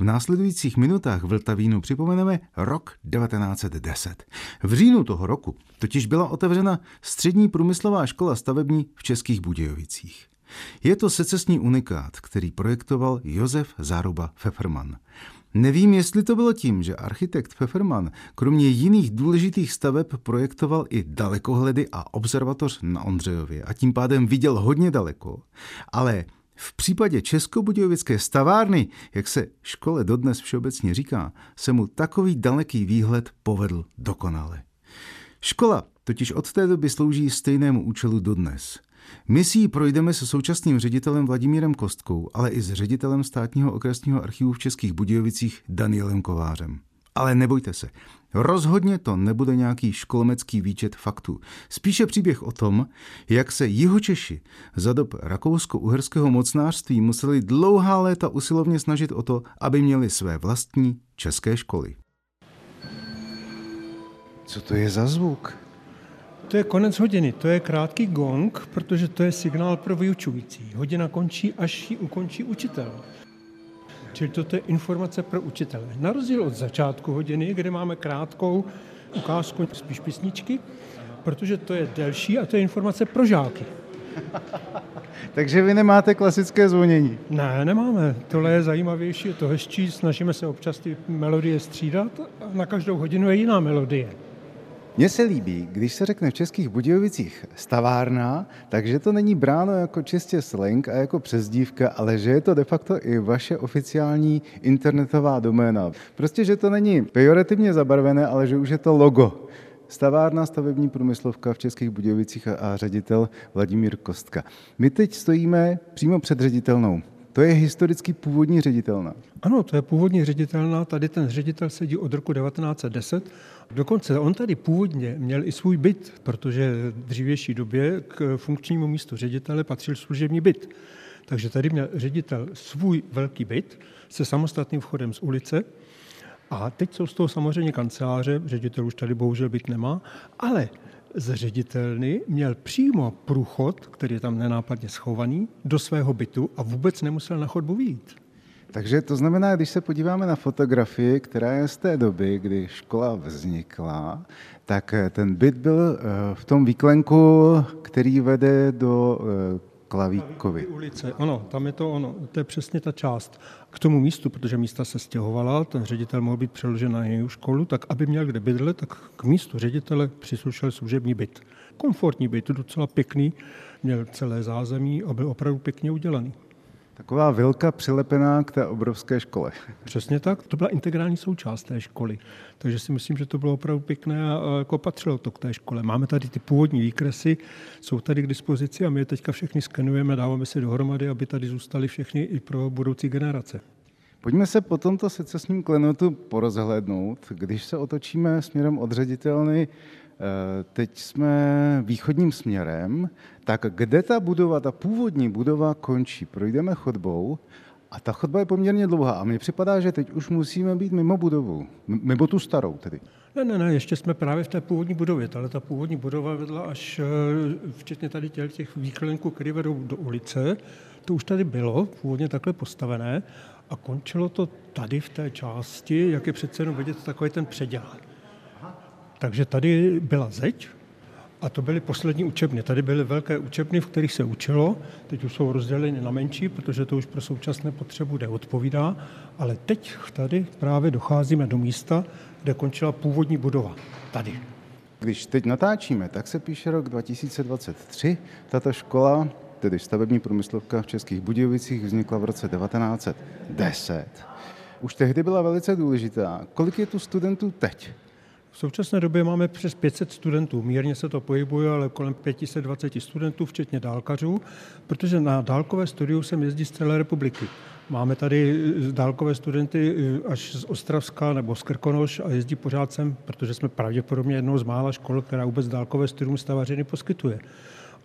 V následujících minutách Vltavínu připomeneme rok 1910. V říjnu toho roku totiž byla otevřena střední průmyslová škola stavební v Českých Budějovicích. Je to secesní unikát, který projektoval Josef Záruba Pfefferman. Nevím, jestli to bylo tím, že architekt Pfefferman kromě jiných důležitých staveb projektoval i dalekohledy a observatoř na Ondřejově a tím pádem viděl hodně daleko, ale v případě Českobudějovické stavárny, jak se škole dodnes všeobecně říká, se mu takový daleký výhled povedl dokonale. Škola totiž od té doby slouží stejnému účelu dodnes – ji projdeme se současným ředitelem Vladimírem Kostkou, ale i s ředitelem státního okresního archivu v Českých Budějovicích Danielem Kovářem. Ale nebojte se, rozhodně to nebude nějaký školomecký výčet faktů. Spíše příběh o tom, jak se Jihočeši za dob rakousko-uherského mocnářství museli dlouhá léta usilovně snažit o to, aby měli své vlastní české školy. Co to je za zvuk? To je konec hodiny, to je krátký gong, protože to je signál pro vyučující. Hodina končí, až ji ukončí učitel. Čili toto je informace pro učitele. Na rozdíl od začátku hodiny, kde máme krátkou ukázku spíš písničky, protože to je delší a to je informace pro žáky. Takže vy nemáte klasické zvonění? Ne, nemáme. Tohle je zajímavější, je to hezčí, snažíme se občas ty melodie střídat a na každou hodinu je jiná melodie. Mně se líbí, když se řekne v Českých Budějovicích stavárna, takže to není bráno jako čistě slang a jako přezdívka, ale že je to de facto i vaše oficiální internetová doména. Prostě, že to není pejorativně zabarvené, ale že už je to logo. Stavárna, stavební průmyslovka v Českých Budějovicích a, ředitel Vladimír Kostka. My teď stojíme přímo před ředitelnou. To je historicky původní ředitelna. Ano, to je původní ředitelna. Tady ten ředitel sedí od roku 1910. Dokonce on tady původně měl i svůj byt, protože v dřívější době k funkčnímu místu ředitele patřil služební byt. Takže tady měl ředitel svůj velký byt se samostatným vchodem z ulice. A teď jsou z toho samozřejmě kanceláře, ředitel už tady bohužel byt nemá, ale z ředitelny měl přímo průchod, který je tam nenápadně schovaný, do svého bytu a vůbec nemusel na chodbu výjít. Takže to znamená, když se podíváme na fotografii, která je z té doby, kdy škola vznikla, tak ten byt byl eh, v tom výklenku, který vede do eh, Klavíkovi. Ulice, ano, tam je to ono, to je přesně ta část. K tomu místu, protože místa se stěhovala, ten ředitel mohl být přeložen na jinou školu, tak aby měl kde bydlet, tak k místu ředitele přislušel služební byt. Komfortní byt, docela pěkný, měl celé zázemí a byl opravdu pěkně udělaný. Taková vilka přilepená k té obrovské škole. Přesně tak, to byla integrální součást té školy. Takže si myslím, že to bylo opravdu pěkné a, jako patřilo to k té škole. Máme tady ty původní výkresy, jsou tady k dispozici a my je teďka všechny skenujeme, dáváme si dohromady, aby tady zůstaly všechny i pro budoucí generace. Pojďme se po tomto secesním klenotu porozhlednout. Když se otočíme směrem od ředitelny teď jsme východním směrem, tak kde ta budova, ta původní budova končí? Projdeme chodbou a ta chodba je poměrně dlouhá a mně připadá, že teď už musíme být mimo budovu, mimo tu starou tedy. Ne, ne, ne, ještě jsme právě v té původní budově. Ale ta původní budova vedla až, eh, včetně tady těch, těch výklenků, které vedou do ulice, to už tady bylo, původně takhle postavené a končilo to tady v té části, jak je přece jenom vidět takový ten předělák. Takže tady byla zeď a to byly poslední učebny. Tady byly velké učebny, v kterých se učilo. Teď už jsou rozděleny na menší, protože to už pro současné potřebu neodpovídá. Ale teď tady právě docházíme do místa, kde končila původní budova. Tady. Když teď natáčíme, tak se píše rok 2023. Tato škola, tedy stavební průmyslovka v Českých Budějovicích, vznikla v roce 1910. Už tehdy byla velice důležitá. Kolik je tu studentů teď? V současné době máme přes 500 studentů. Mírně se to pohybuje, ale kolem 520 studentů, včetně dálkařů, protože na dálkové studiu se jezdí z celé republiky. Máme tady dálkové studenty až z Ostravska nebo z Krkonoš a jezdí pořád sem, protože jsme pravděpodobně jednou z mála škol, která vůbec dálkové studium stavařiny poskytuje.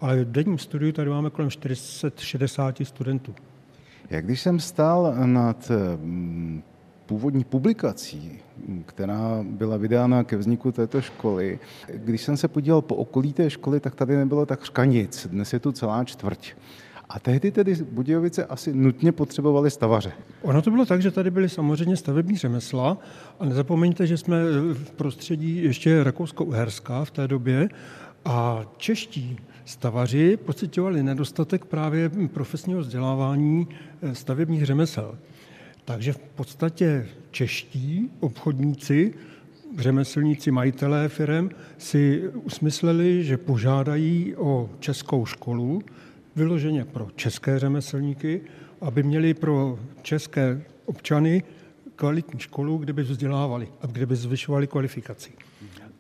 Ale v denním studiu tady máme kolem 460 studentů. Jak když jsem stál nad původní publikací, která byla vydána ke vzniku této školy. Když jsem se podíval po okolí té školy, tak tady nebylo takřka nic. Dnes je tu celá čtvrť. A tehdy tedy Budějovice asi nutně potřebovaly stavaře. Ono to bylo tak, že tady byly samozřejmě stavební řemesla a nezapomeňte, že jsme v prostředí ještě Rakousko-Uherská v té době a čeští stavaři pocitovali nedostatek právě profesního vzdělávání stavebních řemesel. Takže v podstatě čeští obchodníci, řemeslníci, majitelé firm si usmysleli, že požádají o českou školu, vyloženě pro české řemeslníky, aby měli pro české občany kvalitní školu, kde by vzdělávali a kde by zvyšovali kvalifikaci.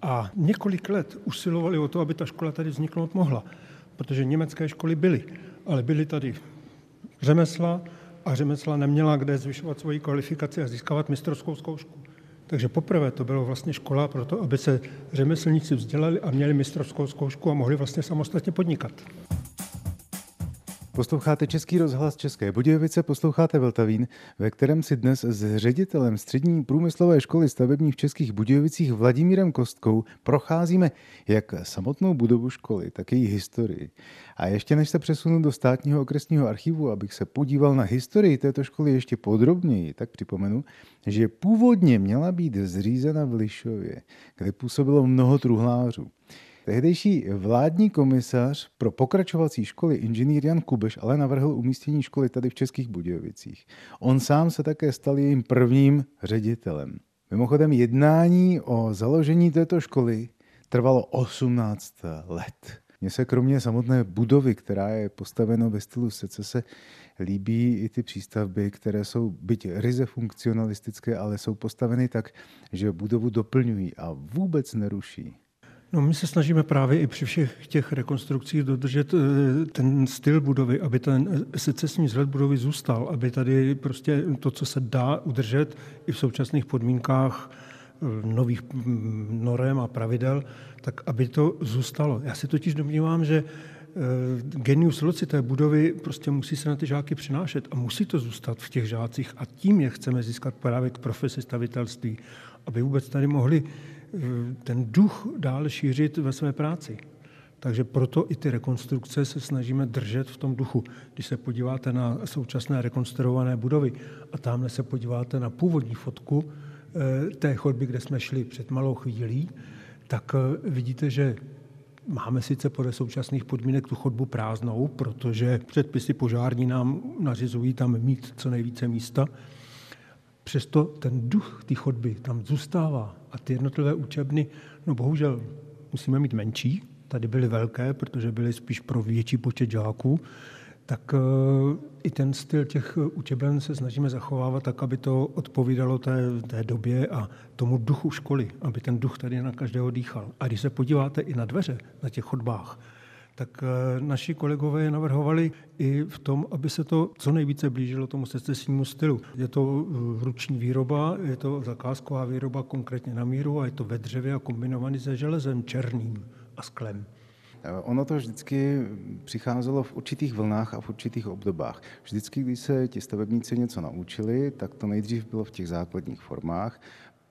A několik let usilovali o to, aby ta škola tady vzniknout mohla, protože německé školy byly, ale byly tady řemesla, a řemesla neměla kde zvyšovat svoji kvalifikaci a získávat mistrovskou zkoušku. Takže poprvé to bylo vlastně škola pro to, aby se řemeslníci vzdělali a měli mistrovskou zkoušku a mohli vlastně samostatně podnikat. Posloucháte Český rozhlas České Budějovice, posloucháte Vltavín, ve kterém si dnes s ředitelem střední průmyslové školy stavební v Českých Budějovicích Vladimírem Kostkou procházíme jak samotnou budovu školy, tak její historii. A ještě než se přesunu do státního okresního archivu, abych se podíval na historii této školy ještě podrobněji, tak připomenu, že původně měla být zřízena v Lišově, kde působilo mnoho truhlářů. Tehdejší vládní komisař pro pokračovací školy inženýr Jan Kubeš ale navrhl umístění školy tady v Českých Budějovicích. On sám se také stal jejím prvním ředitelem. Mimochodem jednání o založení této školy trvalo 18 let. Mně se kromě samotné budovy, která je postavena ve stylu secese, líbí i ty přístavby, které jsou byť ryze funkcionalistické, ale jsou postaveny tak, že budovu doplňují a vůbec neruší. No, my se snažíme právě i při všech těch rekonstrukcích dodržet eh, ten styl budovy, aby ten secesní vzhled budovy zůstal, aby tady prostě to, co se dá udržet i v současných podmínkách eh, nových mm, norem a pravidel, tak aby to zůstalo. Já si totiž domnívám, že eh, genius loci té budovy prostě musí se na ty žáky přinášet a musí to zůstat v těch žácích a tím je chceme získat právě k profesi stavitelství, aby vůbec tady mohli ten duch dál šířit ve své práci. Takže proto i ty rekonstrukce se snažíme držet v tom duchu. Když se podíváte na současné rekonstruované budovy a tamhle se podíváte na původní fotku eh, té chodby, kde jsme šli před malou chvílí, tak eh, vidíte, že máme sice podle současných podmínek tu chodbu prázdnou, protože předpisy požární nám nařizují tam mít co nejvíce místa, Přesto ten duch té chodby tam zůstává a ty jednotlivé učebny, no bohužel musíme mít menší, tady byly velké, protože byly spíš pro větší počet žáků, tak e, i ten styl těch učeben se snažíme zachovávat tak, aby to odpovídalo té, té době a tomu duchu školy, aby ten duch tady na každého dýchal. A když se podíváte i na dveře na těch chodbách, tak eh, naši kolegové navrhovali i v tom, aby se to co nejvíce blížilo tomu secesnímu stylu. Je to eh, ruční výroba, je to zakázková výroba konkrétně na míru a je to ve dřevě a kombinovaný se železem černým a sklem. Eh, ono to vždycky přicházelo v určitých vlnách a v určitých obdobách. Vždycky, když se ti stavebníci něco naučili, tak to nejdřív bylo v těch základních formách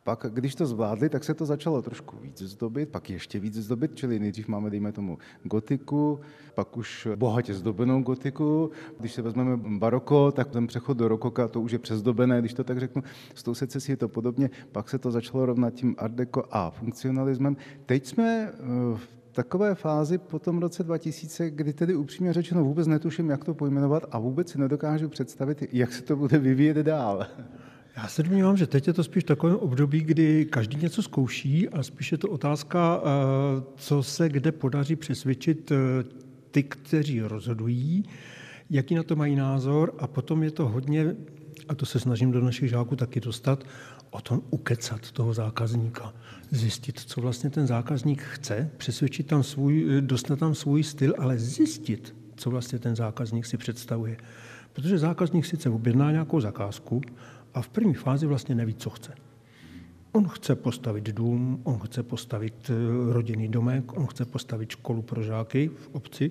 pak, když to zvládli, tak se to začalo trošku víc zdobit, pak ještě víc zdobit, čili nejdřív máme, dejme tomu, gotiku, pak už bohatě zdobenou gotiku. Když se vezmeme baroko, tak ten přechod do rokoka, to už je přezdobené, když to tak řeknu. S tou secesí je to podobně, pak se to začalo rovnat tím art deco a funkcionalismem. Teď jsme eh, v takové fázi po tom roce 2000, kdy tedy upřímně řečeno vůbec netuším, jak to pojmenovat a vůbec si nedokážu představit, jak se to bude vyvíjet dál. Já se domnívám, že teď je to spíš takové období, kdy každý něco zkouší a spíš je to otázka, eh, co se kde podaří přesvědčit eh, ty, kteří rozhodují, jaký na to mají názor a potom je to hodně, a to se snažím do našich žáků taky dostat, o tom ukecat toho zákazníka. Zjistit, co vlastně ten zákazník chce, přesvědčit tam svůj, dostat tam svůj styl, ale zjistit, co vlastně ten zákazník si představuje Protože zákazník sice objedná nějakou zakázku a v první fázi vlastně neví, co chce. On chce postavit dům, on chce postavit eh, rodinný domek, on chce postavit školu pro žáky v obci,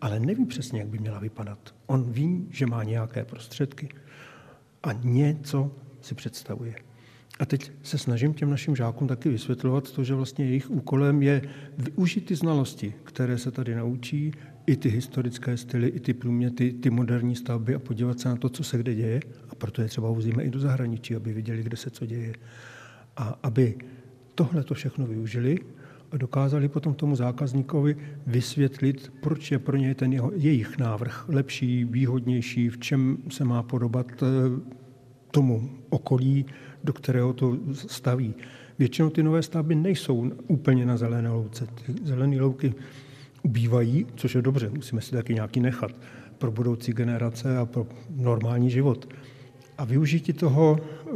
ale neví přesně, jak by měla vypadat. On ví, že má nějaké prostředky a něco si představuje. A teď se snažím těm našim žákům taky vysvětlovat to, že vlastně jejich úkolem je využít ty znalosti, které se tady naučí, i ty historické styly, i ty průměty, ty moderní stavby a podívat se na to, co se kde děje. A proto je třeba vozíme i do zahraničí, aby viděli, kde se co děje. A aby tohle to všechno využili a dokázali potom tomu zákazníkovi vysvětlit, proč je pro něj ten jeho, jejich návrh lepší, výhodnější, v čem se má podobat eh, tomu okolí, do kterého to staví. Většinou ty nové stavby nejsou úplně na zelené louce. Ty zelené louky ubývají, což je dobře, musíme si taky nějaký nechat pro budoucí generace a pro normální život. A využití toho e,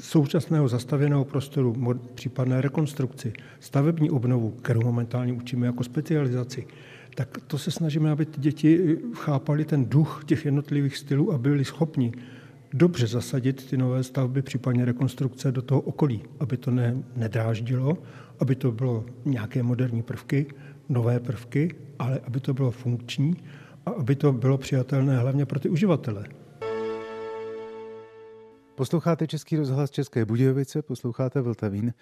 současného zastavěného prostoru, případné rekonstrukci, stavební obnovu, kterou momentálně učíme jako specializaci, tak to se snažíme, aby ty děti chápali ten duch těch jednotlivých stylů a byli schopni dobře zasadit ty nové stavby, případně rekonstrukce do toho okolí, aby to ne, nedráždilo, aby to bylo nějaké moderní prvky, nové prvky, ale aby to bylo funkční a aby to bylo přijatelné hlavně pro ty uživatele. Posloucháte Český rozhlas České Budějovice, posloucháte Vltavín,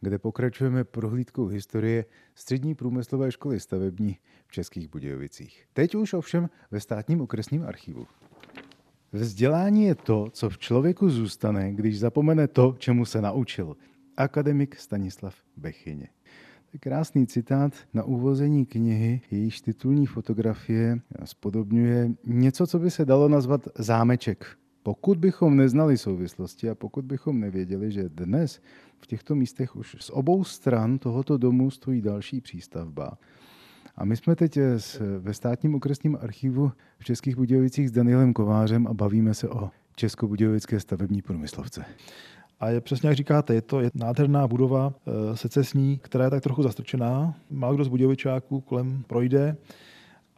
kde pokračujeme prohlídkou historie Střední průmyslové školy stavební v Českých Budějovicích. Teď už ovšem ve státním okresním archivu. Vzdělání je to, co v člověku zůstane, když zapomene to, čemu se naučil. Akademik Stanislav Bechyně. Krásný citát na uvození knihy, jejíž titulní fotografie spodobňuje něco, co by se dalo nazvat zámeček. Pokud bychom neznali souvislosti a pokud bychom nevěděli, že dnes v těchto místech už z obou stran tohoto domu stojí další přístavba, a my jsme teď ve státním okresním archivu v Českých Budějovicích s Danielem Kovářem a bavíme se o Českobudějovické stavební průmyslovce. A je přesně jak říkáte, je to je nádherná budova eh, secesní, která je tak trochu zastrčená. Málo kdo z Budějovičáků kolem projde.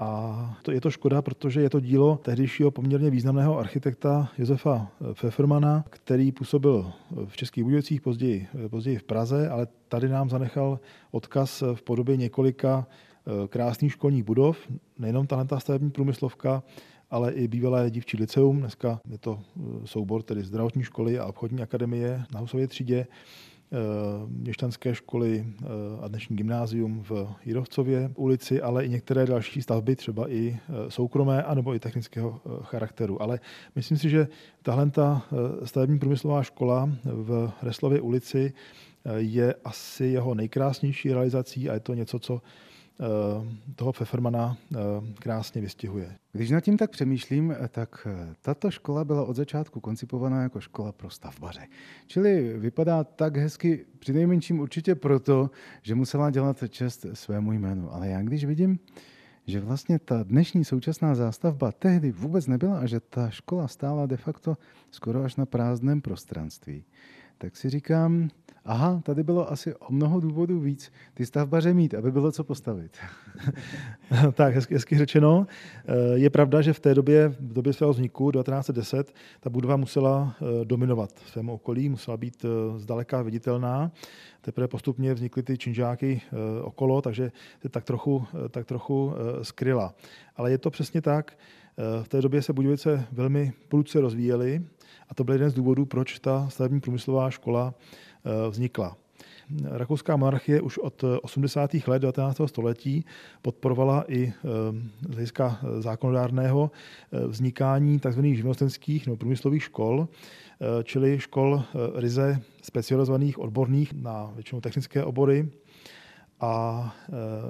A to je to škoda, protože je to dílo tehdejšího poměrně významného architekta Josefa eh, Pfeffermana, který působil v Českých Budějovicích, později, později v Praze, ale tady nám zanechal odkaz v podobě několika Eh, krásných školních budov, nejenom tahle stavební průmyslovka, ale i bývalé dívčí liceum. Dneska je to eh, soubor tedy zdravotní školy a obchodní akademie na Husově třídě, eh, měšťanské školy a dnešní gymnázium v Jirovcově ulici, ale i některé další stavby, třeba i soukromé, anebo i technického charakteru. Ale myslím si, že tahle stavební průmyslová škola v Reslově ulici je asi jeho nejkrásnější realizací a je to něco, co Eh, toho Pfeffermana eh, krásně vystihuje. Když nad tím tak přemýšlím, tak eh, tato škola byla od začátku koncipovaná jako škola pro stavbaře. Čili vypadá tak hezky, přinejmenším určitě proto, že musela dělat čest svému jménu. Ale já když vidím, že vlastně ta dnešní současná zástavba tehdy vůbec nebyla a že ta škola stála de facto skoro až na prázdném prostranství, tak si říkám, aha, tady bylo asi o mnoho důvodů víc ty stavbaře mít, aby bylo co postavit. tak, hezky, hezky řečeno. Eh, je pravda, že v té době, v době svého vzniku, 1910, ta budova musela eh, dominovat v svém okolí, musela být eh, zdaleka viditelná. Teprve postupně vznikly ty činžáky okolo, takže se tak trochu, tak trochu skryla. Ale je to přesně tak. V té době se Budějovice velmi prudce rozvíjely a to byl jeden z důvodů, proč ta stavební průmyslová škola vznikla. Rakouská monarchie už od 80. let 19. století podporovala i eh, z hlediska zákonodárného eh, vznikání tzv. živnostenských nebo průmyslových škol, čili škol ryze specializovaných odborných na většinou technické obory. A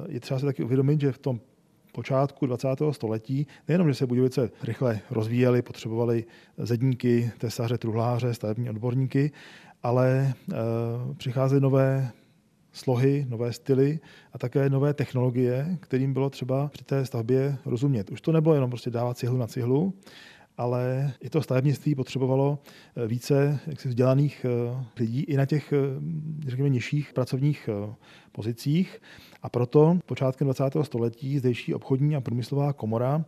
je třeba si taky uvědomit, že v tom počátku 20. století nejenom, že se Budějovice rychle rozvíjely, potřebovali zedníky, tesaře, truhláře, stavební odborníky, ale e, přicházely nové slohy, nové styly a také nové technologie, kterým bylo třeba při té stavbě rozumět. Už to nebylo jenom prostě dávat cihlu na cihlu, ale i to stavebnictví potřebovalo více jaksi vzdělaných lidí i na těch, řekněme, nižších pracovních pozicích. A proto počátkem 20. století zdejší obchodní a průmyslová komora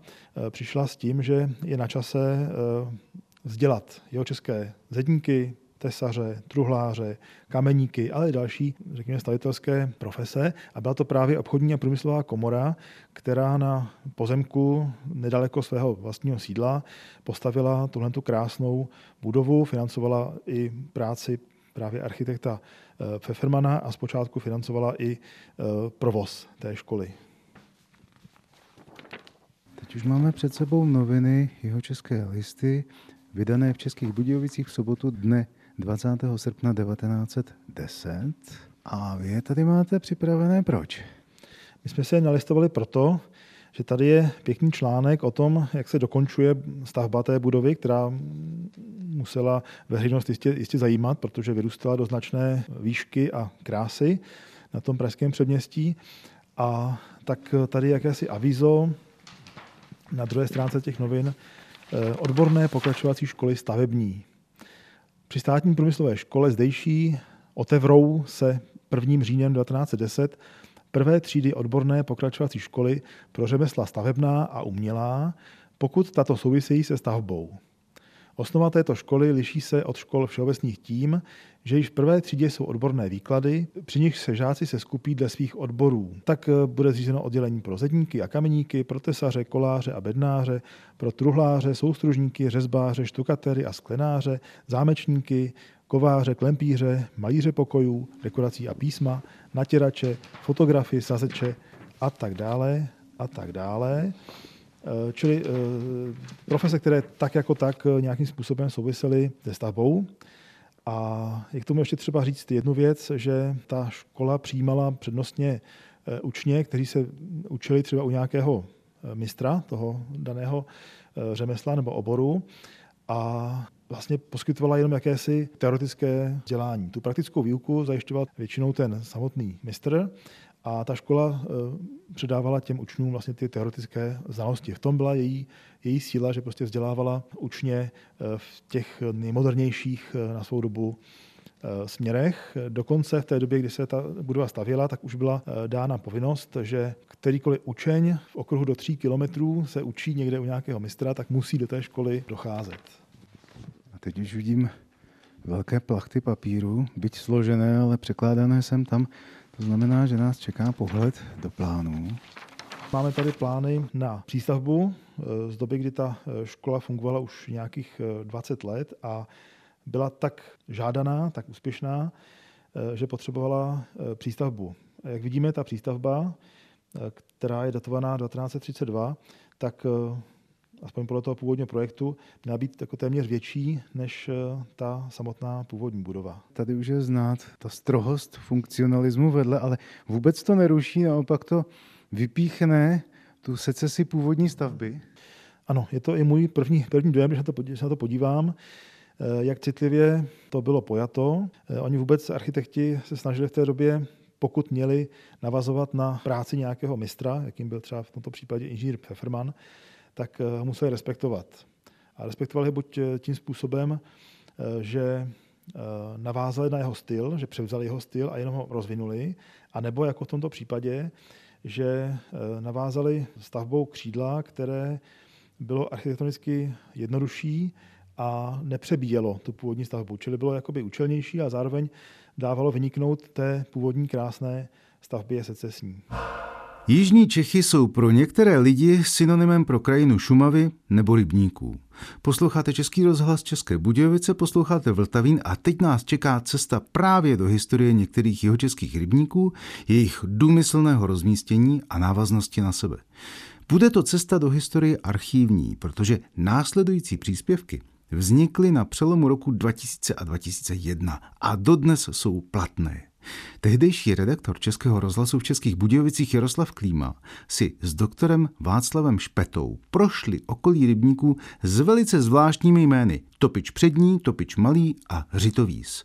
přišla s tím, že je na čase vzdělat jeho české zedníky, tesaře, truhláře, kameníky, ale i další, řekněme, stavitelské profese. A byla to právě obchodní a průmyslová komora, která na pozemku nedaleko svého vlastního sídla postavila tuhle krásnou budovu, financovala i práci právě architekta eh, Pfeffermana a zpočátku financovala i eh, provoz té školy. Teď už máme před sebou noviny jeho české listy, vydané v Českých Budějovicích v sobotu dne 20. srpna 1910. A vy je tady máte připravené proč? My jsme se je nalistovali proto, že tady je pěkný článek o tom, jak se dokončuje stavba té budovy, která musela veřejnost jistě, jistě zajímat, protože vyrůstala do značné výšky a krásy na tom pražském předměstí. A tak tady jakési avízo na druhé stránce těch novin eh, odborné pokračovací školy stavební. Při státní průmyslové škole zdejší otevřou se 1. říjnem 1910 prvé třídy odborné pokračovací školy pro řemesla stavebná a umělá, pokud tato souvisejí se stavbou. Osnova této školy liší se od škol všeobecných tím, že již v prvé třídě jsou odborné výklady, při nich se žáci se skupí dle svých odborů. Tak eh, bude zřízeno oddělení pro zedníky a kameníky, pro tesaře, koláře a bednáře, pro truhláře, soustružníky, řezbáře, štukatery a sklenáře, zámečníky, kováře, klempíře, malíře pokojů, dekorací a písma, natěrače, fotografy, sazeče a tak dále a tak dále. Eh, čili eh, profese, které tak jako tak eh, nějakým způsobem souvisely se stavbou. A je k tomu ještě třeba říct jednu věc, že ta škola přijímala přednostně učně, kteří se učili třeba u nějakého mistra toho daného řemesla nebo oboru a vlastně poskytovala jenom jakési teoretické vzdělání. Tu praktickou výuku zajišťoval většinou ten samotný mistr a ta škola eh, předávala těm učňům vlastně ty teoretické znalosti. V tom byla její, její síla, že prostě vzdělávala učně eh, v těch nejmodernějších eh, na svou dobu směrech. Dokonce v té době, kdy se ta budova stavěla, tak už byla dána povinnost, že kterýkoliv učeň v okruhu do tří kilometrů se učí někde u nějakého mistra, tak musí do té školy docházet. A teď už vidím velké plachty papíru, byť složené, ale překládané jsem tam to znamená, že nás čeká pohled do plánů. Máme tady plány na přístavbu z doby, kdy ta škola fungovala už nějakých 20 let a byla tak žádaná, tak úspěšná, že potřebovala přístavbu. Jak vidíme, ta přístavba, která je datovaná 1932, tak aspoň podle toho původního projektu, měla být jako téměř větší než eh, ta samotná původní budova. Tady už je znát ta strohost funkcionalismu vedle, ale vůbec to neruší, naopak to vypíchne tu secesi původní stavby. Ano, je to i můj první, první dojem, když na to, na to podívám, eh, jak citlivě to bylo pojato. Eh, oni vůbec, architekti, se snažili v té době pokud měli navazovat na práci nějakého mistra, jakým byl třeba v tomto případě inženýr Pfefferman, tak ho eh, museli respektovat. A respektovali buď eh, tím způsobem, eh, že navázali na jeho styl, že převzali jeho styl a jenom ho rozvinuli, anebo jako v tomto případě, že navázali stavbou křídla, které bylo architektonicky jednodušší a nepřebíjelo tu původní stavbu, čili bylo jakoby účelnější a zároveň dávalo vyniknout té původní krásné stavbě secesní. Jižní Čechy jsou pro některé lidi synonymem pro krajinu Šumavy nebo rybníků. Posloucháte Český rozhlas České Budějovice, posloucháte Vltavín a teď nás čeká cesta právě do historie některých jihočeských rybníků, jejich důmyslného rozmístění a návaznosti na sebe. Bude to cesta do historie archívní, protože následující příspěvky vznikly na přelomu roku 2000 a 2001 a dodnes jsou platné. Tehdejší redaktor Českého rozhlasu v Českých Budějovicích Jaroslav Klíma si s doktorem Václavem Špetou prošli okolí rybníků s velice zvláštními jmény Topič přední, Topič malý a Řitovíz.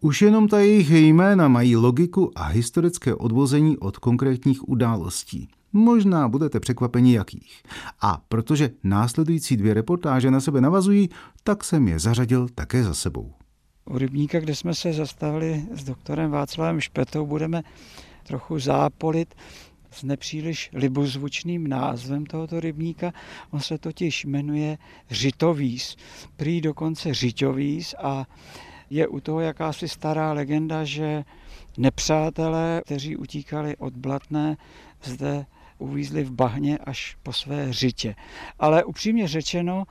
Už jenom ta jejich jména mají logiku a historické odvození od konkrétních událostí. Možná budete překvapeni jakých. A protože následující dvě reportáže na sebe navazují, tak jsem je zařadil také za sebou. U rybníka, kde jsme se zastavili s doktorem Václavem Špetou, budeme trochu zápolit s nepříliš libozvučným názvem tohoto rybníka. On se totiž jmenuje Řitovíz, prý dokonce Řiťovíz a je u toho jakási stará legenda, že nepřátelé, kteří utíkali od Blatné, zde uvízli v bahně až po své řitě. Ale upřímně řečeno,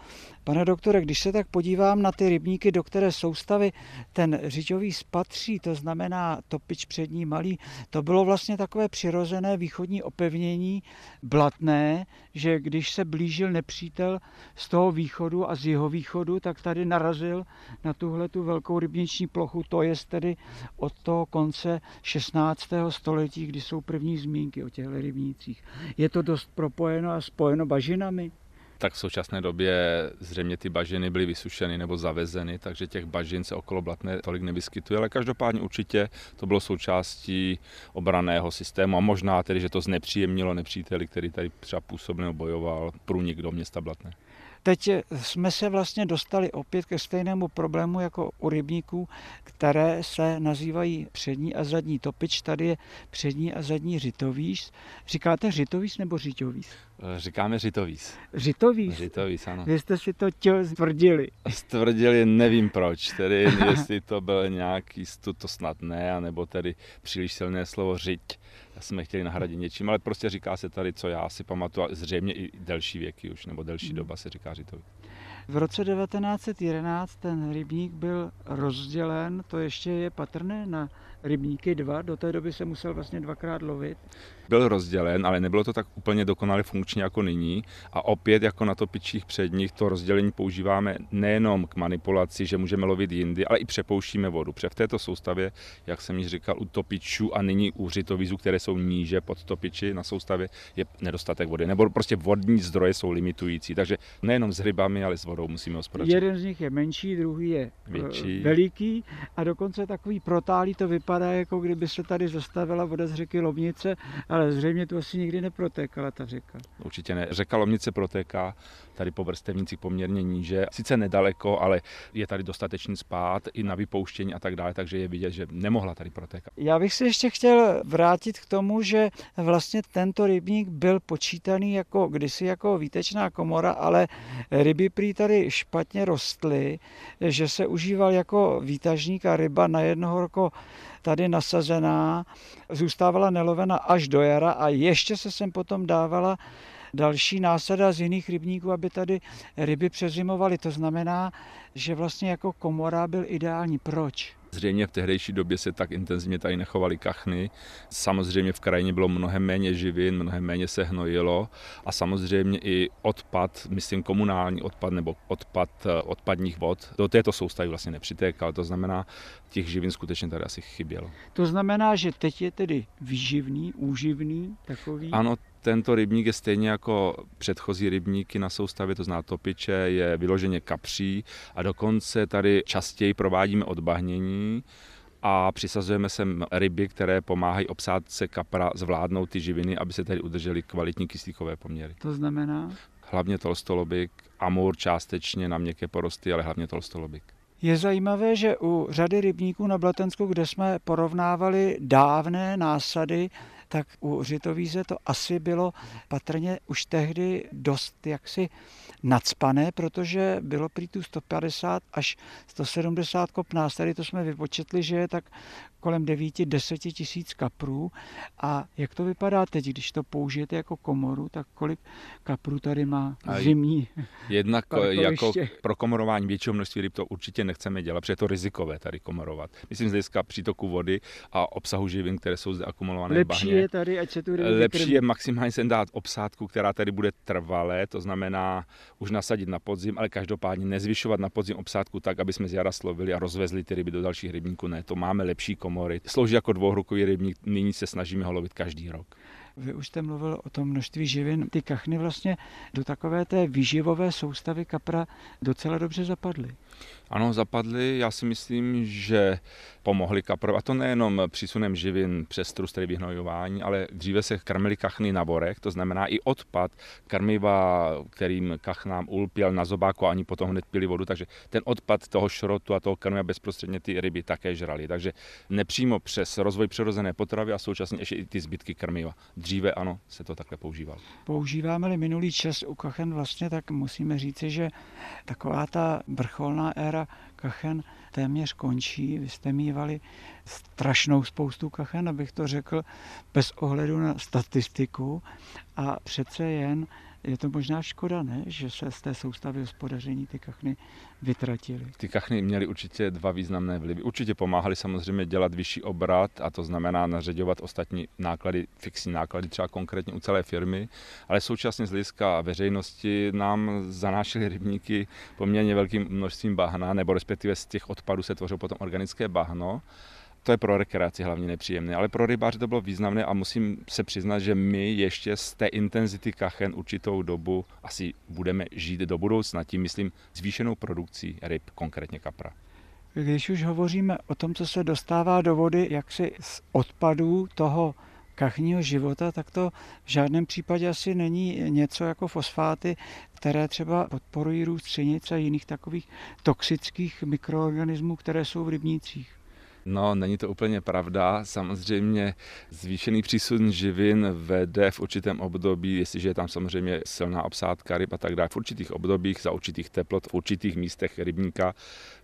Pane doktore, když se tak podívám na ty rybníky, do které soustavy ten řiťový spatří, to znamená topič přední malý, to bylo vlastně takové přirozené východní opevnění blatné, že když se blížil nepřítel z toho východu a z jeho východu, tak tady narazil na tuhle tu velkou rybniční plochu, to je tedy od toho konce 16. století, kdy jsou první zmínky o těchto rybnících. Je to dost propojeno a spojeno bažinami? Tak v současné době zřejmě ty bažiny byly vysušeny nebo zavezeny, takže těch bažin se okolo Blatné tolik nevyskytuje, ale každopádně určitě to bylo součástí obraného systému a možná tedy, že to znepříjemnilo nepříteli, který tady třeba působil nebo bojoval průnik do města Blatné. Teď jsme se vlastně dostali opět ke stejnému problému jako u rybníků, které se nazývají přední a zadní topič. Tady je přední a zadní řitovíš. Říkáte řitovíš nebo řiťovíš? Eh, říkáme řitovíš. Řitovíš? Řitovíš, ano. Vy jste si to těl stvrdili. Stvrdili, nevím proč, tedy jestli to byl nějaký stud, to snad ne, anebo tedy příliš silné slovo řiť jsme chtěli nahradit něčím, ale prostě říká se tady, co já si pamatuju, zřejmě i delší věky už, nebo delší hmm. doba se říká Řitovi. V roce 1911 ten rybník byl rozdělen, to ještě je patrné na rybníky dva, do té doby se musel vlastně dvakrát lovit. Byl rozdělen, ale nebylo to tak úplně dokonale funkční jako nyní a opět jako na topičích předních to rozdělení používáme nejenom k manipulaci, že můžeme lovit jindy, ale i přepouštíme vodu. Pře v této soustavě, jak jsem již říkal, u topičů a nyní u řitovízů, které jsou níže pod topiči na soustavě, je nedostatek vody. Nebo prostě vodní zdroje jsou limitující. Takže nejenom s rybami, ale s vodou musíme hospodařit. Jeden z nich je menší, druhý je eh, Větší. veliký a dokonce takový protálí to vypadá, jako kdyby se tady zastavila voda z řeky Lobnice, ale zřejmě tu asi nikdy neprotékala ta řeka. Určitě ne. Řeka Lomnice protéká tady po vrstevnicích poměrně níže. Sice nedaleko, ale je tady dostatečný spát i na vypouštění a tak dále, takže je vidět, že nemohla tady protékat. Já bych se ještě chtěl vrátit k tomu, že vlastně tento rybník byl počítaný jako kdysi jako výtečná komora, ale ryby prý tady špatně rostly, že se užíval jako výtažník a ryba na jednoho roku tady nasazená, zůstávala nelovena až do jara a ještě se sem potom dávala další násada z jiných rybníků, aby tady ryby přezimovaly. To znamená, že vlastně jako komora byl ideální. Proč? Zřejmě v tehdejší době se tak intenzivně tady nechovaly kachny. Samozřejmě v krajině bylo mnohem méně živin, mnohem méně se hnojilo a samozřejmě i odpad, myslím komunální odpad nebo odpad eh, odpadních vod, do této soustavy vlastně nepřitékal. To znamená, těch živin skutečně tady asi chybělo. To znamená, že teď je tedy výživný, úživný takový? Ano, tento rybník je stejně jako předchozí rybníky na soustavě, to zná topiče, je vyloženě kapří a dokonce tady častěji provádíme odbahnění a přisazujeme sem ryby, které pomáhají obsádce kapra zvládnout ty živiny, aby se tady udržely kvalitní kyslíkové poměry. To znamená? Hlavně tolstolobik, amur částečně na měkké porosty, ale hlavně tolstolobik. Je zajímavé, že u řady rybníků na Blatensku, kde jsme porovnávali dávné násady, tak u Řitovíze to asi bylo patrně už tehdy dost jaksi nadspané, protože bylo prý tu 150 až 170 kop nás. Tady to jsme vypočetli, že je tak kolem 9-10 tisíc kaprů. A jak to vypadá teď, když to použijete jako komoru, tak kolik kaprů tady má zimní? Jednak jako pro komorování většího množství ryb to určitě nechceme dělat, protože je to rizikové tady komorovat. Myslím z hlediska přítoku vody a obsahu živin, které jsou zde akumulované Lepší v bahně. je tady, ať se tu Lepší vykrmí. je maximálně sem dát obsádku, která tady bude trvalé, to znamená už nasadit na podzim, ale každopádně nezvyšovat na podzim obsádku tak, aby jsme z jara slovili a rozvezli ty ryby do dalších rybníků. Ne, to máme lepší komory. Slouží jako dvouhrukový rybník, nyní se snažíme ho lovit každý rok. Vy už jste mluvil o tom množství živin. Ty kachny vlastně do takové té výživové soustavy kapra docela dobře zapadly. Ano, zapadly. Já si myslím, že pomohly kapro. A to nejenom přísunem živin přes trus, tedy vyhnojování, ale dříve se krmili kachny na borech, to znamená i odpad krmiva, kterým kachnám ulpěl na zobáku a ani potom hned pili vodu, takže ten odpad toho šrotu a toho krmiva bezprostředně ty ryby také žrali. Takže nepřímo přes rozvoj přirozené potravy a současně ještě i ty zbytky krmiva. Dříve ano, se to takhle používalo. Používáme-li minulý čas u kachen vlastně, tak musíme říci, že taková ta vrcholná éra kachen téměř končí. Vy jste mývali strašnou spoustu kachen, abych to řekl, bez ohledu na statistiku a přece jen je to možná škoda, ne? že se z té soustavy hospodaření ty kachny vytratily. Ty kachny měly určitě dva významné vlivy. Určitě pomáhali samozřejmě dělat vyšší obrat a to znamená nařeďovat ostatní náklady, fixní náklady, třeba konkrétně u celé firmy, ale současně z hlediska veřejnosti nám zanášely rybníky poměrně velkým množstvím bahna, nebo respektive z těch odpadů se tvořilo potom organické bahno to je pro rekreaci hlavně nepříjemné, ale pro rybáře to bylo významné a musím se přiznat, že my ještě z té intenzity kachen určitou dobu asi budeme žít do budoucna, tím myslím zvýšenou produkcí ryb, konkrétně kapra. Když už hovoříme o tom, co se dostává do vody, jak si z odpadů toho kachního života, tak to v žádném případě asi není něco jako fosfáty, které třeba podporují růst třenic a jiných takových toxických mikroorganismů, které jsou v rybnících. No, není to úplně pravda. Samozřejmě zvýšený přísun živin vede v určitém období, jestliže je tam samozřejmě silná obsádka ryb a tak dále, v určitých obdobích, za určitých teplot, v určitých místech rybníka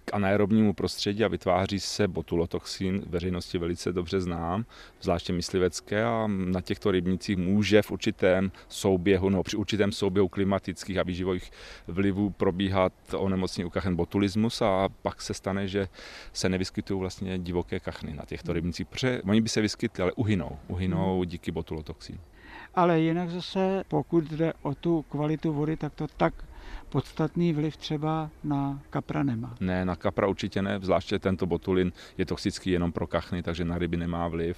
k anaerobnímu prostředí a vytváří se botulotoxin, veřejnosti velice dobře znám, zvláště myslivecké a na těchto rybnicích může v určitém souběhu, no při určitém souběhu klimatických a výživových vlivů probíhat onemocnění u kachen botulismus a pak se stane, že se nevyskytují vlastně divoké kachny na těchto rybnicích, protože oni by se vyskytli, ale uhynou, uhynou hmm. díky botulotoxinu. Ale jinak zase, pokud jde o tu kvalitu vody, tak to tak podstatný vliv třeba na kapra nemá. Ne, na kapra určitě ne, zvláště tento botulin je toxický jenom pro kachny, takže na ryby nemá vliv.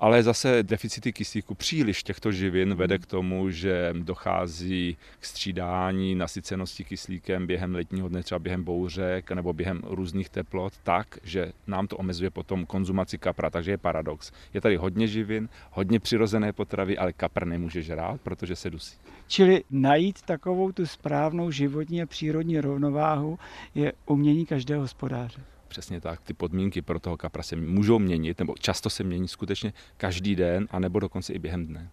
Ale zase deficity kyslíku, příliš těchto živin vede k tomu, že dochází k střídání nasycenosti kyslíkem během letního dne, třeba během bouřek nebo během různých teplot, tak, že nám to omezuje potom konzumaci kapra. Takže je paradox. Je tady hodně živin, hodně přirozené potravy, ale kapr nemůže žrát, protože se dusí. Čili najít takovou tu správnou životní a přírodní rovnováhu je umění každého hospodáře. Přesně tak, ty podmínky pro toho kapra se můžou měnit, nebo často se mění skutečně každý den, anebo dokonce i během dne.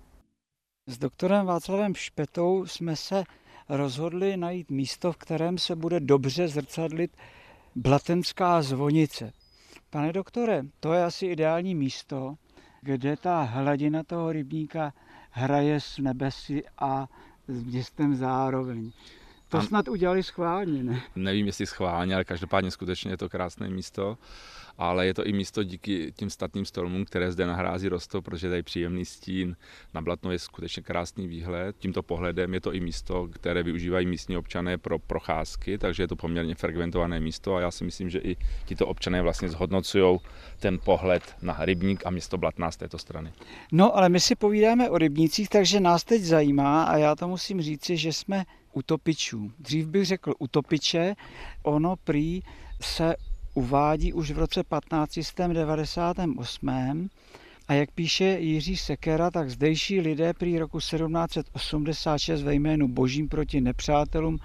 S doktorem Václavem Špetou jsme se rozhodli najít místo, v kterém se bude dobře zrcadlit Blatenská zvonice. Pane doktore, to je asi ideální místo, kde ta hladina toho rybníka hraje s nebesy a s městem zároveň. To a... snad udělali schválně, ne? Nevím, jestli schválně, ale každopádně skutečně je to krásné místo ale je to i místo díky tím statným stromům, které zde na hrází rostou, protože tady příjemný stín. Na Blatno je skutečně krásný výhled. Tímto pohledem je to i místo, které využívají místní občané pro procházky, takže je to poměrně frekventované místo a já si myslím, že i tito občané vlastně zhodnocují ten pohled na rybník a město Blatná z této strany. No, ale my si povídáme o rybnících, takže nás teď zajímá a já to musím říci, že jsme utopičů. Dřív bych řekl utopiče, ono prý se uvádí už v roce 1598. A jak píše Jiří Sekera, tak zdejší lidé prý roku 1786 ve jménu božím proti nepřátelům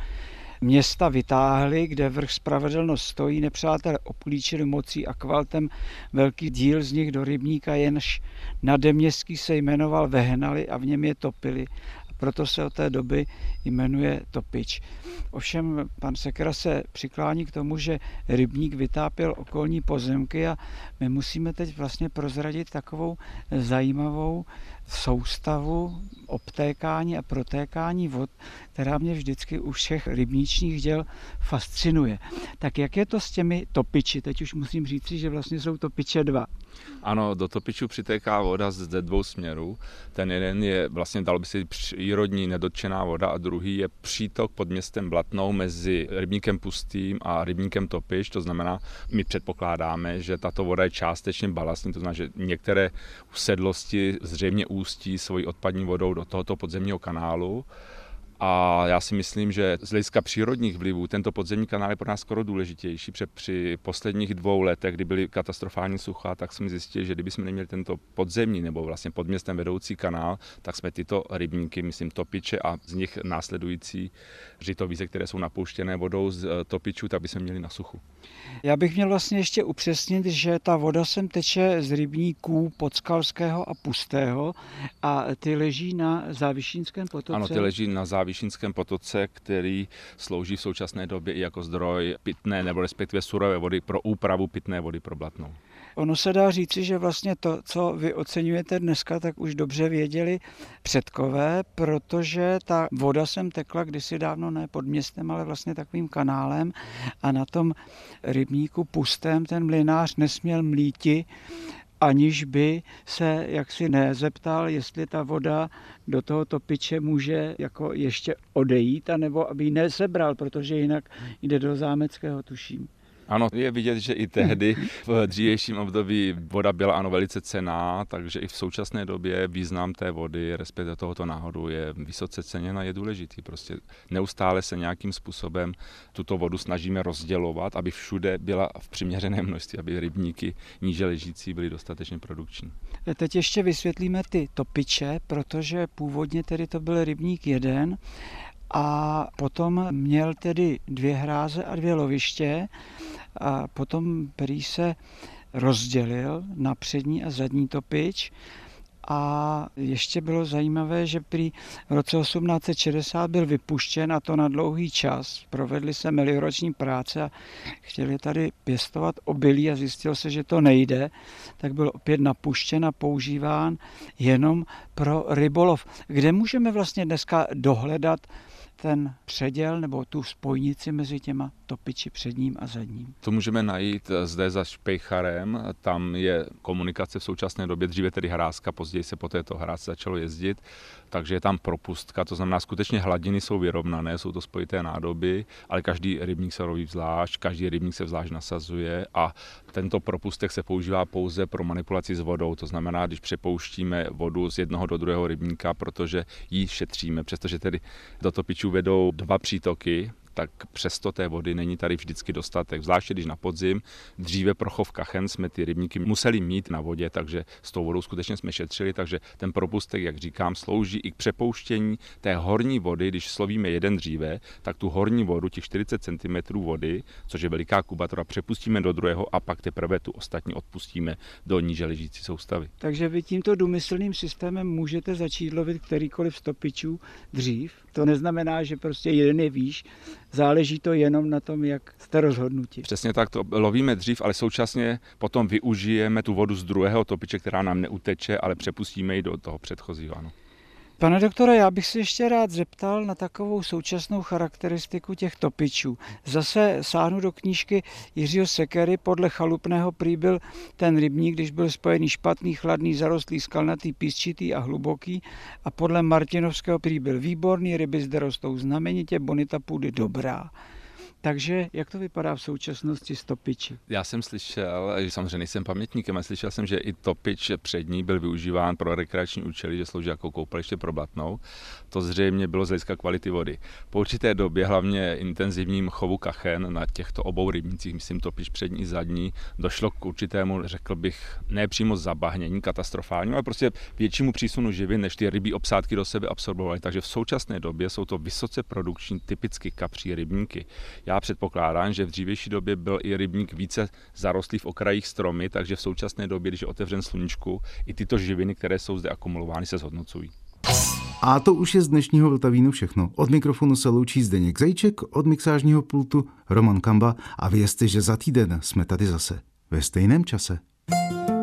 města vytáhli, kde vrch spravedlnost stojí, nepřátelé obklíčili mocí a kvaltem velký díl z nich do rybníka, jenž nademěstský se jmenoval Vehnali a v něm je topili proto se od té doby jmenuje Topič. Ovšem pan Sekera se přiklání k tomu, že rybník vytápěl okolní pozemky a my musíme teď vlastně prozradit takovou zajímavou soustavu obtékání a protékání vod, která mě vždycky u všech rybníčních děl fascinuje. Tak jak je to s těmi topiči? Teď už musím říct, že vlastně jsou topiče dva. Ano, do topičů přitéká voda ze dvou směrů. Ten jeden je vlastně, dal by si přírodní nedotčená voda a druhý je přítok pod městem Blatnou mezi rybníkem Pustým a rybníkem Topič. To znamená, my předpokládáme, že tato voda je částečně balastní, to znamená, že některé usedlosti zřejmě vyústí svojí odpadní vodou do tohoto podzemního kanálu. A já si myslím, že z hlediska přírodních vlivů tento podzemní kanál je pro nás skoro důležitější, protože při posledních dvou letech, kdy byly katastrofální sucha, tak jsme zjistili, že kdybychom neměli tento podzemní nebo vlastně pod městem vedoucí kanál, tak jsme tyto rybníky, myslím topiče a z nich následující řitovíze, které jsou napouštěné vodou z eh, topičů, tak bychom měli na suchu. Já bych měl vlastně ještě upřesnit, že ta voda sem teče z rybníků Podskalského a Pustého a ty leží na Závišínském potoce. Ano, ty leží na Závišínském potoce, který slouží v současné době i jako zdroj pitné nebo respektive surové vody pro úpravu pitné vody pro Blatnou. Ono se dá říci, že vlastně to, co vy oceňujete dneska, tak už dobře věděli předkové, protože ta voda sem tekla kdysi dávno ne pod městem, ale vlastně takovým kanálem a na tom rybníku pustém ten mlinář nesměl mlíti, aniž by se jaksi nezeptal, jestli ta voda do toho topiče může jako ještě odejít, anebo aby ji nesebral, protože jinak jde do zámeckého, tuším. Ano, je vidět, že i tehdy v dřívějším období voda byla ano velice cená, takže i v současné době význam té vody, respektive tohoto náhodu je vysoce ceněn a je důležitý. Prostě neustále se nějakým způsobem tuto vodu snažíme rozdělovat, aby všude byla v přiměřené množství, aby rybníky níže ležící byly dostatečně produkční. Teď ještě vysvětlíme ty topiče, protože původně tedy to byl rybník jeden a potom měl tedy dvě hráze a dvě loviště a potom prý se rozdělil na přední a zadní topič a ještě bylo zajímavé, že prý v roce 1860 byl vypuštěn a to na dlouhý čas. Provedly se meliorační práce a chtěli tady pěstovat obilí a zjistilo se, že to nejde, tak byl opět napuštěn a používán jenom pro rybolov. Kde můžeme vlastně dneska dohledat ten předěl nebo tu spojnici mezi těma topiči předním a zadním. To můžeme najít zde za Špejcharem, tam je komunikace v současné době, dříve tedy hrázka, později se po této hrázce začalo jezdit, takže je tam propustka, to znamená skutečně hladiny jsou vyrovnané, jsou to spojité nádoby, ale každý rybník se roví zvlášť, každý rybník se zvlášť nasazuje a tento propustek se používá pouze pro manipulaci s vodou, to znamená, když přepouštíme vodu z jednoho do druhého rybníka, protože ji šetříme, přestože tedy do topičů vedou dva přítoky, tak přesto té vody není tady vždycky dostatek. Zvláště když na podzim, dříve pro chov kachen jsme ty rybníky museli mít na vodě, takže s tou vodou skutečně jsme šetřili, takže ten propustek, jak říkám, slouží i k přepouštění té horní vody, když slovíme jeden dříve, tak tu horní vodu, těch 40 cm vody, což je veliká kubatora, přepustíme do druhého a pak teprve tu ostatní odpustíme do níže ležící soustavy. Takže vy tímto důmyslným systémem můžete začít lovit kterýkoliv stopičů dřív. To neznamená, že prostě jeden je výš, záleží to jenom na tom, jak jste rozhodnutí. Přesně tak, to lovíme dřív, ale současně potom využijeme tu vodu z druhého topiče, která nám neuteče, ale přepustíme ji do toho předchozího. Ano. Pane doktore, já bych se ještě rád zeptal na takovou současnou charakteristiku těch topičů. Zase sáhnu do knížky Jiřího Sekery, podle chalupného prý byl ten rybník, když byl spojený špatný, chladný, zarostlý, skalnatý, písčitý a hluboký a podle Martinovského prý byl výborný, ryby zde rostou znamenitě, bonita půdy dobrá. Takže jak to vypadá v současnosti s topiči? Já jsem slyšel, že samozřejmě nejsem pamětníkem, ale slyšel jsem, že i topič přední byl využíván pro rekreační účely, že slouží jako koupaliště pro blatnou. To zřejmě bylo z hlediska kvality vody. Po určité době, hlavně intenzivním chovu kachen na těchto obou rybnicích, myslím topič přední i zadní, došlo k určitému, řekl bych, ne přímo zabahnění katastrofálnímu, ale prostě většímu přísunu živin, než ty rybí obsádky do sebe absorbovaly. Takže v současné době jsou to vysoce produkční, typicky kapří rybníky. Předpokládám, že v dřívější době byl i rybník více zarostlý v okrajích stromy, takže v současné době, když je otevřen sluníčku, i tyto živiny, které jsou zde akumulovány, se zhodnocují. A to už je z dnešního Vltavínu všechno. Od mikrofonu se loučí Zdeněk Zajíček, od mixážního pultu Roman Kamba a vězte, že za týden jsme tady zase ve stejném čase. thank you